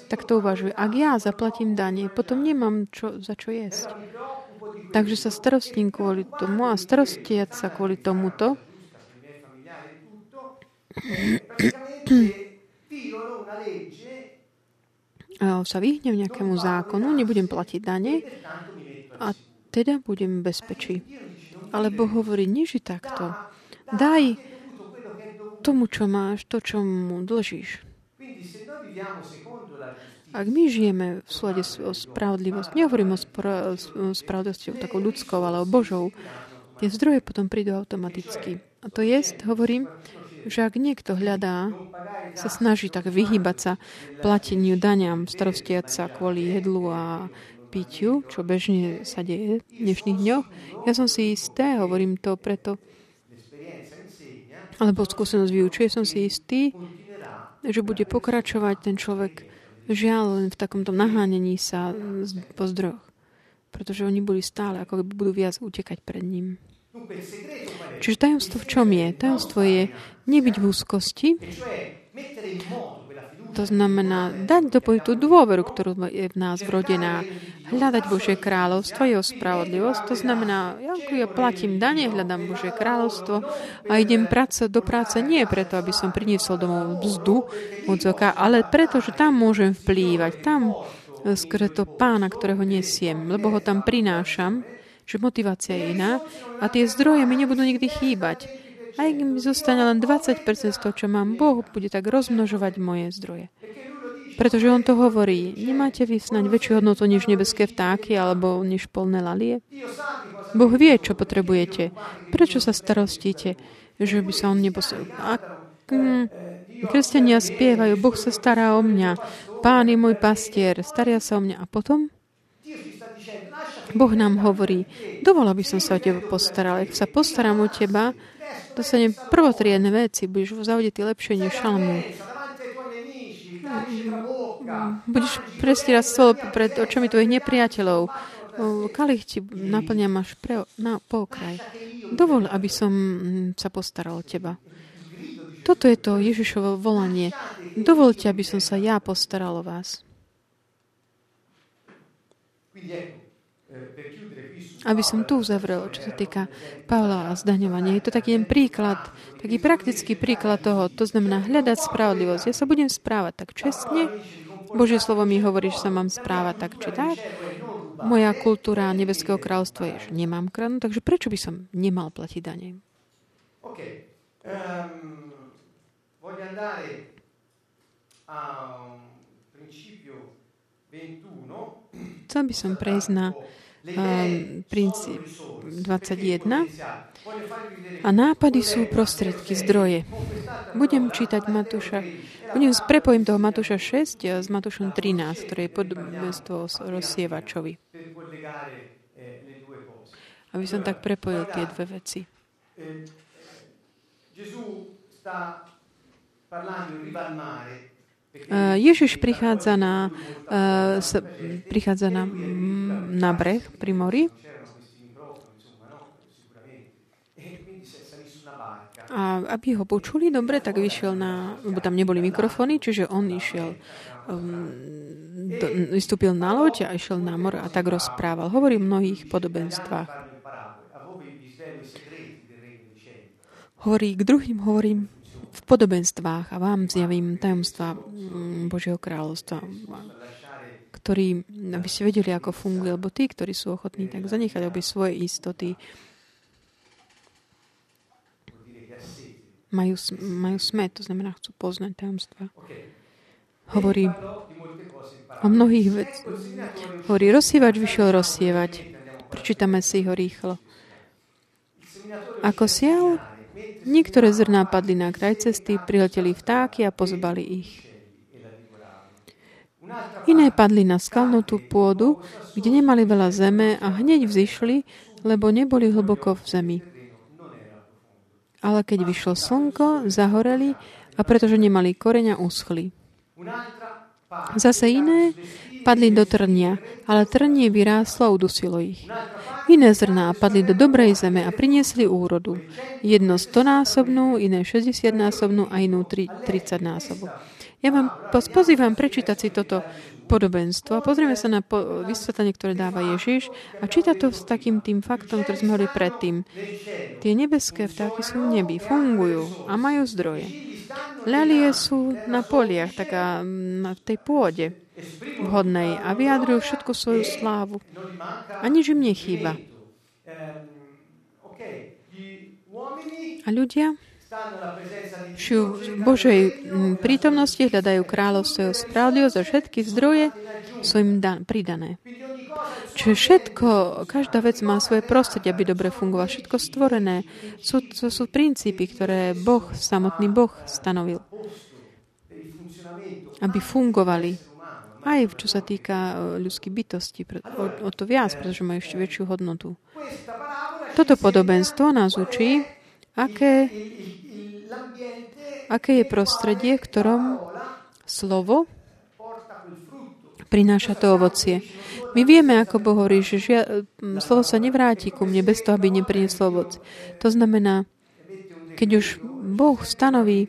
tak to uvažujú. Ak ja zaplatím dane, potom nemám čo, za čo jesť. Takže sa starostím kvôli tomu a starostiať sa kvôli tomuto (clears throat) (clears throat) sa vyhnem nejakému zákonu, nebudem platiť dane a teda budem v bezpečí. Ale Boh hovorí, neži takto. Daj tomu, čo máš, to, čo mu dlžíš. Ak my žijeme v súlade o spravodlivosť, nehovorím o spra- spravodlivosti takou ľudskou, ale o Božou, tie zdroje potom prídu automaticky. A to je, hovorím, že ak niekto hľadá, sa snaží tak vyhýbať sa plateniu daniam, starostiať sa kvôli jedlu a pitiu, čo bežne sa deje v dnešných dňoch, ja som si isté, hovorím to preto, alebo skúsenosť vyučuje, som si istý, že bude pokračovať ten človek žiaľ len v takomto nahánení sa po zdrojoch. Pretože oni boli stále, ako budú viac utekať pred ním. Čiže tajomstvo v čom je? Tajomstvo je nebyť v úzkosti, to znamená dať do tú dôveru, ktorú je v nás vrodená. Hľadať Božie kráľovstvo, jeho spravodlivosť. To znamená, ja, ja platím dane, hľadám Božie kráľovstvo a idem práce do práce nie preto, aby som priniesol domov vzdu odzoka, ale preto, že tam môžem vplývať. Tam skôr to pána, ktorého nesiem, lebo ho tam prinášam, že motivácia je iná a tie zdroje mi nebudú nikdy chýbať. Aj keď mi zostane len 20% z toho, čo mám, Boh bude tak rozmnožovať moje zdroje. Pretože on to hovorí, nemáte vy snať väčšiu hodnotu než nebeské vtáky alebo než polné lalie? Boh vie, čo potrebujete. Prečo sa starostíte, že by sa on neposil? A hm, kresťania spievajú, Boh sa stará o mňa, Pán je môj pastier, staria sa o mňa. A potom? Boh nám hovorí, dovol, aby som sa o teba postaral. Ak sa postaram o teba, dostane prvotriedne veci, budeš zaudetý lepšie než šalmu. Budeš prestierať stôl pred očami tvojich nepriateľov. Kalich ti naplňa máš pre, na, po okraj. Dovol, aby som sa postaral o teba. Toto je to Ježišovo volanie. Dovolte, aby som sa ja postaral o vás. Aby som tu uzavrel, čo sa týka Pavla a zdaňovania. Je to taký jeden príklad, taký praktický príklad toho, to znamená hľadať spravodlivosť. Ja sa budem správať tak čestne, Božie slovo mi hovorí, že sa mám správať tak či tak. Moja kultúra Nebeského kráľstva je, že nemám kranu, takže prečo by som nemal platiť dane? OK. Um, voglio andare a principio 21. Chcel by som prejsť na Ehm, princíp 21. A nápady sú prostriedky, zdroje. Budem čítať Matúša, budem prepojím toho Matúša 6 s Matúšom 13, ktoré je podobenstvo rozsievačovi. Aby som tak prepojil tie dve veci. parlando in riva al mare Eh, Ježiš prichádza na, uh, prichádza na, na breh pri mori a aby ho počuli dobre, tak vyšiel na, lebo tam neboli mikrofóny, čiže on išiel, do, vystúpil na loď a išiel na mor a tak rozprával. Hovorí o mnohých podobenstvách. Hovorí k druhým, hovorím v podobenstvách a vám zjavím tajomstva mm, Božieho kráľovstva, ktorý, aby ste vedeli, ako funguje, lebo tí, ktorí sú ochotní, tak zanechať obi svoje istoty. Majú, majú smet, to znamená, chcú poznať tajomstva. Hovorí o mnohých veciach. Hovorí, rozsievač vyšiel rozsievať. Prečítame si ho rýchlo. Ako sial, niektoré zrná padli na kraj cesty, prileteli vtáky a pozbali ich. Iné padli na skalnutú pôdu, kde nemali veľa zeme a hneď vzýšli, lebo neboli hlboko v zemi. Ale keď vyšlo slnko, zahoreli a pretože nemali koreňa, uschli. Zase iné padli do trnia, ale trnie vyráslo a udusilo ich. Iné zrná padli do dobrej zeme a priniesli úrodu. Jedno stonásobnú, iné 60-násobnú a inú 30-násobnú. Ja vám pozývam prečítať si toto podobenstvo a pozrieme sa na po- vysvetlenie, ktoré dáva Ježiš a číta to s takým tým faktom, ktorý sme hovorili predtým. Tie nebeské vtáky sú v nebi, fungujú a majú zdroje. Lalie sú na poliach, taká na tej pôde vhodnej a vyjadrujú všetku svoju slávu. A nič im nechýba. A ľudia v Božej mm, prítomnosti hľadajú kráľovstvo spravodlivosť a všetky zdroje sú im dan- pridané. Čiže všetko, každá vec má svoje prostredie, aby dobre fungovalo. Všetko stvorené. Sú, to sú princípy, ktoré Boh, samotný Boh stanovil. Aby fungovali. Aj čo sa týka ľudských bytosti. O, o to viac, pretože majú ešte väčšiu hodnotu. Toto podobenstvo nás učí, aké aké je prostredie, v ktorom slovo prináša to ovocie. My vieme, ako Boh hovorí, že žia, slovo sa nevráti ku mne bez toho, aby neprinieslo ovoc. To znamená, keď už Boh stanoví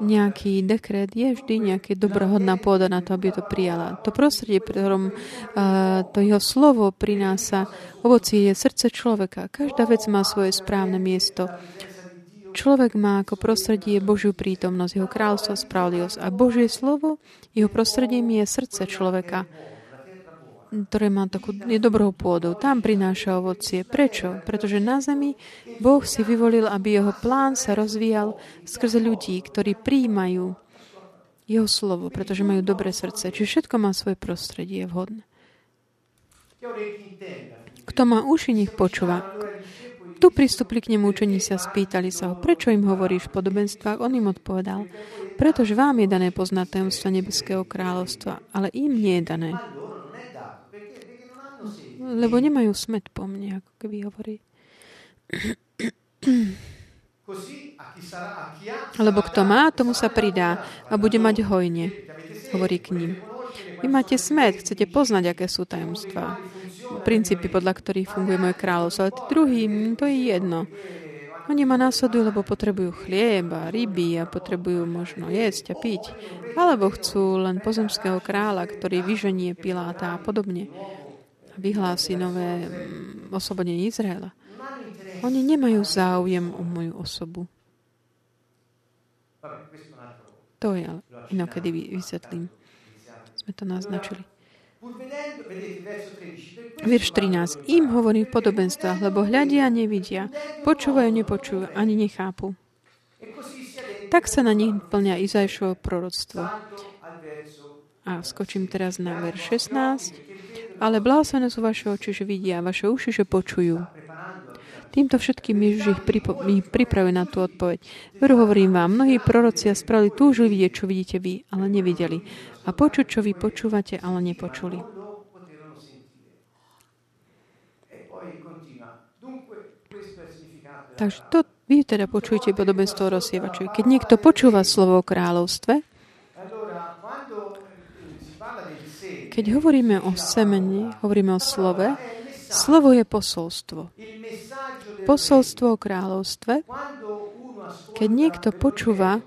nejaký dekret, je vždy nejaká dobrohodná pôda na to, aby to prijala. To prostredie, pri ktorom uh, to jeho slovo prináša ovocie, je srdce človeka. Každá vec má svoje správne miesto. Človek má ako prostredie Božiu prítomnosť, jeho kráľstvo, spravodlivosť. A Božie slovo, jeho prostredím je srdce človeka, ktoré má takú, je dobrou pôdou. Tam prináša ovocie. Prečo? Pretože na zemi Boh si vyvolil, aby jeho plán sa rozvíjal skrze ľudí, ktorí príjmajú jeho slovo, pretože majú dobré srdce. Čiže všetko má svoje prostredie vhodné. Kto má uši, nech počúva. Tu pristúpili k nemu učení sa, spýtali sa ho, prečo im hovoríš v podobenstvách. On im odpovedal, pretože vám je dané poznať tajomstva nebeského kráľovstva, ale im nie je dané. Lebo nemajú smet po mne, ako keby hovorí. Lebo kto má, tomu sa pridá a bude mať hojne, hovorí k ním. Vy máte smet, chcete poznať, aké sú tajomstvá princípy, podľa ktorých funguje moje kráľovstvo. Ale druhí, to je jedno. Oni ma následujú, lebo potrebujú chlieb a ryby a potrebujú možno jesť a piť. Alebo chcú len pozemského kráľa, ktorý vyženie Piláta a podobne. Vyhlási nové mm, oslobodenie Izraela. Oni nemajú záujem o moju osobu. To je ale inokedy vysvetlím. Sme to naznačili. Verš 13. Im hovorí v podobenstvách, lebo hľadia a nevidia, počúvajú, nepočujú, ani nechápu. Tak sa na nich plňa Izajšovo proroctvo. A skočím teraz na verš 16. Ale blásené sú vaše oči, že vidia, vaše uši, že počujú. Týmto všetkým Ježiš ich, pripo- ich pripravuje na tú odpoveď. Veru hovorím vám, mnohí proroci a spravili túžili vidieť, čo vidíte vy, ale nevideli. A počuť, čo vy počúvate, ale nepočuli. Takže to vy teda počujete podobenstvo rozsievačovi. Keď niekto počúva slovo o kráľovstve, keď hovoríme o semeni, hovoríme o slove, slovo je posolstvo. Posolstvo o kráľovstve, keď niekto počúva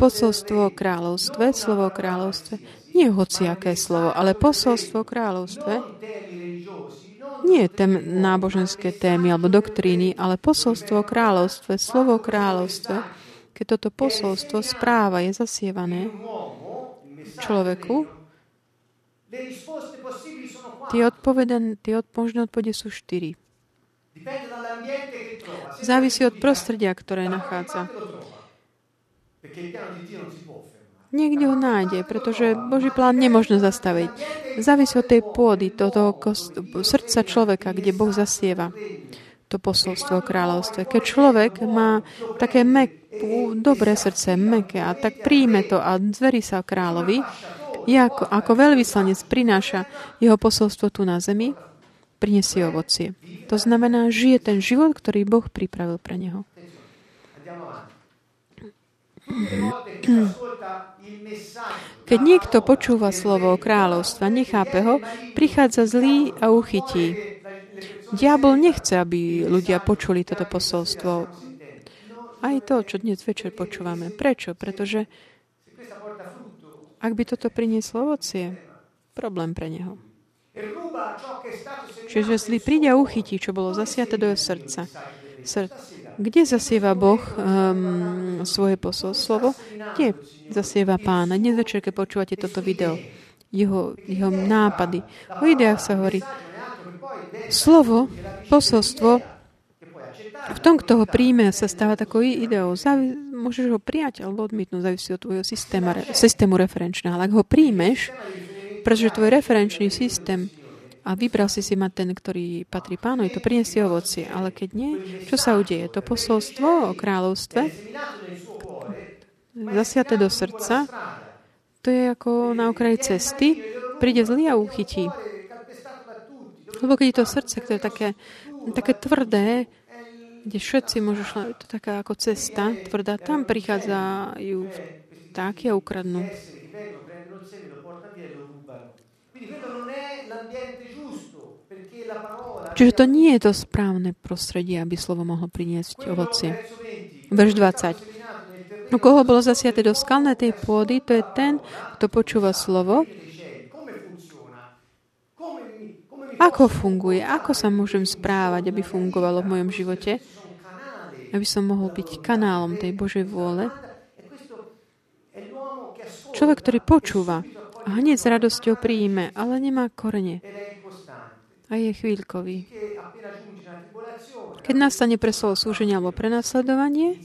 posolstvo o kráľovstve, slovo o kráľovstve, nie hociaké slovo, ale posolstvo o kráľovstve, nie tém, náboženské témy alebo doktríny, ale posolstvo o kráľovstve, slovo o kráľovstve, keď toto posolstvo správa je zasievané človeku, tie, odpoveden, tie od, možné odpovede sú štyri. Závisí od prostredia, ktoré nachádza. Niekde ho nájde, pretože Boží plán nemôžno zastaviť. Závisí od tej pôdy, do toho kost- srdca človeka, kde Boh zasieva to posolstvo o kráľovstve. Keď človek má také mek, dobré srdce, meké a tak príjme to a zverí sa kráľovi, je ako, veľvyslanec prináša jeho posolstvo tu na zemi, prinesie ovocie. To znamená, žije ten život, ktorý Boh pripravil pre neho. Keď niekto počúva slovo kráľovstva, nechápe ho, prichádza zlý a uchytí. Diabol nechce, aby ľudia počuli toto posolstvo. Aj to, čo dnes večer počúvame. Prečo? Pretože ak by toto prinieslo ovocie, problém pre neho. Čiže zlý príde a uchytí, čo bolo zasiate do jeho srdca. Srdca. Kde zasieva Boh um, svoje posolstvo? Kde zasieva Pána? Dnes večer, keď počúvate toto video, jeho, jeho nápady. O ideách sa hovorí. Slovo, posolstvo, v tom, kto ho príjme, sa stáva takou ideou. Závi- môžeš ho prijať alebo odmietnúť, závisí od tvojho systému, systému referenčného. Ale ak ho príjmeš, pretože tvoj referenčný systém a vybral si si mať ten, ktorý patrí pánovi, to prinesie ovocie. Ale keď nie, čo sa udeje? To posolstvo o kráľovstve zasiate do srdca, to je ako na okraji cesty, príde zlý a uchytí. Lebo keď je to srdce, ktoré je také, také tvrdé, kde všetci môžu šla, to taká ako cesta tvrdá, tam prichádzajú vtáky a ukradnú. Čiže to nie je to správne prostredie, aby slovo mohlo priniesť ovocie. Verš 20. U koho bolo zasiate do tej pôdy, to je ten, kto počúva slovo. Ako funguje? Ako sa môžem správať, aby fungovalo v mojom živote? Aby som mohol byť kanálom tej Božej vôle? Človek, ktorý počúva a hneď s radosťou príjme, ale nemá korene a je chvíľkový. Keď nastane presolo súženie alebo prenasledovanie,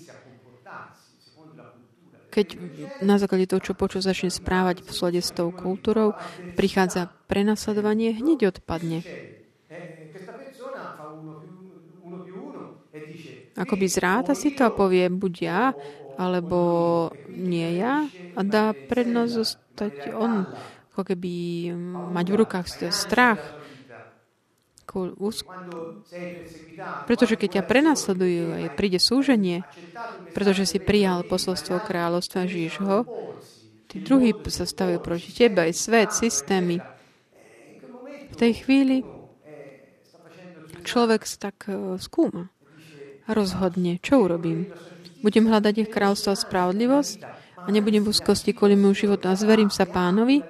keď na základe toho, čo počul, začne správať v slade s tou kultúrou, prichádza prenasledovanie, hneď odpadne. Akoby zráta si to a povie, buď ja, alebo nie ja a dá prednosť zostať on, ako keby mať v rukách strach, pretože keď ťa prenasledujú a príde súženie, pretože si prijal posolstvo kráľovstva, žiješ ho, tí druhí sa stavujú proti tebe, aj svet, systémy. V tej chvíli človek tak e, skúma a rozhodne, čo urobím. Budem hľadať ich kráľstvo a spravodlivosť a nebudem v úzkosti kvôli môjmu životu a zverím sa pánovi,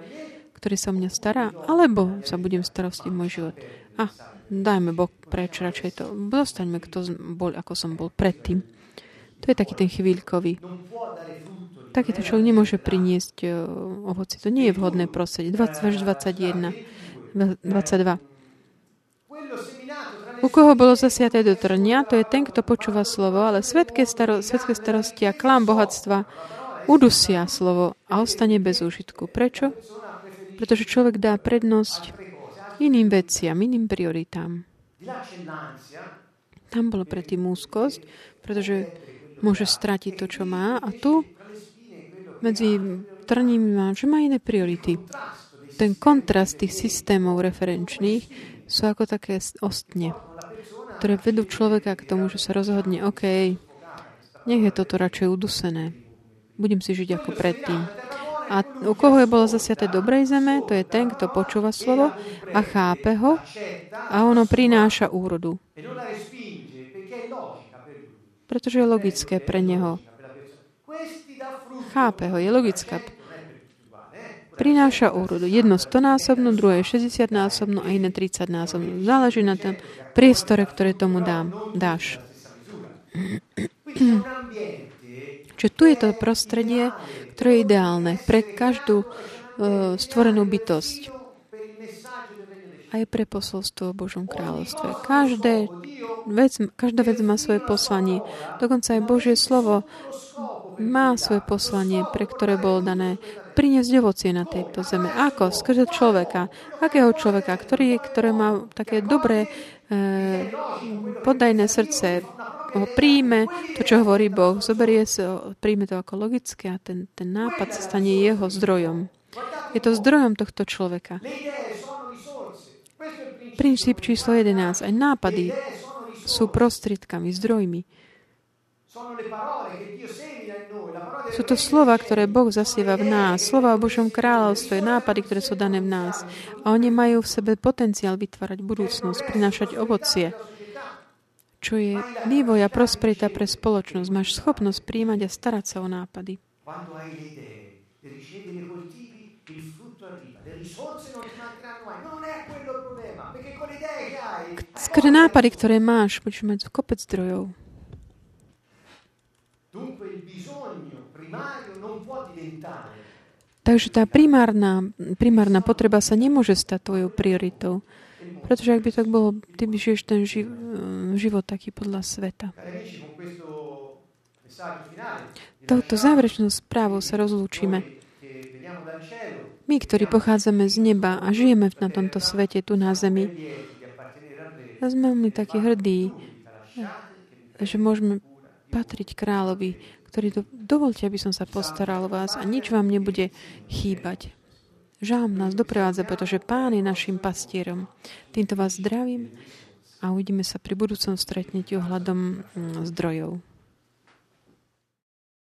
ktorý sa o mňa stará, alebo sa budem starostiť môj život. A dajme Boh preč, radšej to. Dostaňme, kto bol, ako som bol predtým. To je taký ten chvíľkový. Takýto človek nemôže priniesť uh, ovoci. To nie je vhodné prostredie. 20, verš 21, 22. U koho bolo zasiaté do trnia, to je ten, kto počúva slovo, ale svetské, staro, svetské starosti a klám bohatstva udusia slovo a ostane bez úžitku. Prečo? Pretože človek dá prednosť iným veciam, iným prioritám. Tam bolo predtým úzkosť, pretože môže stratiť to, čo má a tu medzi trním má, že má iné priority. Ten kontrast tých systémov referenčných sú ako také ostne, ktoré vedú človeka k tomu, že sa rozhodne, OK, nech je toto radšej udusené. Budem si žiť ako predtým. A u koho je bolo zasiate dobrej zeme, to je ten, kto počúva slovo a chápe ho a ono prináša úrodu. Pretože je logické pre neho. Chápe ho, je logická. Prináša úrodu. Jedno 100 násobnú, druhé 60 násobnú a iné 30 násobnú. Záleží na tom priestore, ktoré tomu dám, dáš. (clears throat) Čiže tu je to prostredie, ktoré je ideálne pre každú uh, stvorenú bytosť. Aj pre posolstvo o Božom kráľovstve. Každé vec, každá vec má svoje poslanie. Dokonca aj Božie slovo má svoje poslanie, pre ktoré bolo dané priniesť ovocie na tejto zeme. Ako? Skrze človeka. Akého človeka? Ktorý, ktoré má také dobré, eh, podajné srdce, ho príjme, to, čo hovorí Boh, zoberie sa, príjme to ako logické a ten, ten nápad sa stane jeho zdrojom. Je to zdrojom tohto človeka. Princíp číslo 11. Aj nápady sú prostriedkami, zdrojmi. Sú to slova, ktoré Boh zasieva v nás. Slova o Božom kráľovstve, nápady, ktoré sú dané v nás. A oni majú v sebe potenciál vytvárať budúcnosť, prinášať ovocie, čo je vývoj a prosperita pre spoločnosť. Máš schopnosť príjmať a starať sa o nápady. Skôr nápady, ktoré máš, budeš mať kopec zdrojov. Takže tá primárna, primárna potreba sa nemôže stať tvojou prioritou. Pretože ak by tak bolo, ty by žiješ ten živ, život taký podľa sveta. Touto záverečnou správou sa rozlúčime. My, ktorí pochádzame z neba a žijeme na tomto svete, tu na zemi, sme veľmi takí hrdí, že môžeme patriť kráľovi, ktorý to, dovolte, aby som sa postaral o vás a nič vám nebude chýbať. Žám nás doprevádza, pretože Pán je našim pastierom. Týmto vás zdravím a uvidíme sa pri budúcom stretnutí ohľadom mm, zdrojov.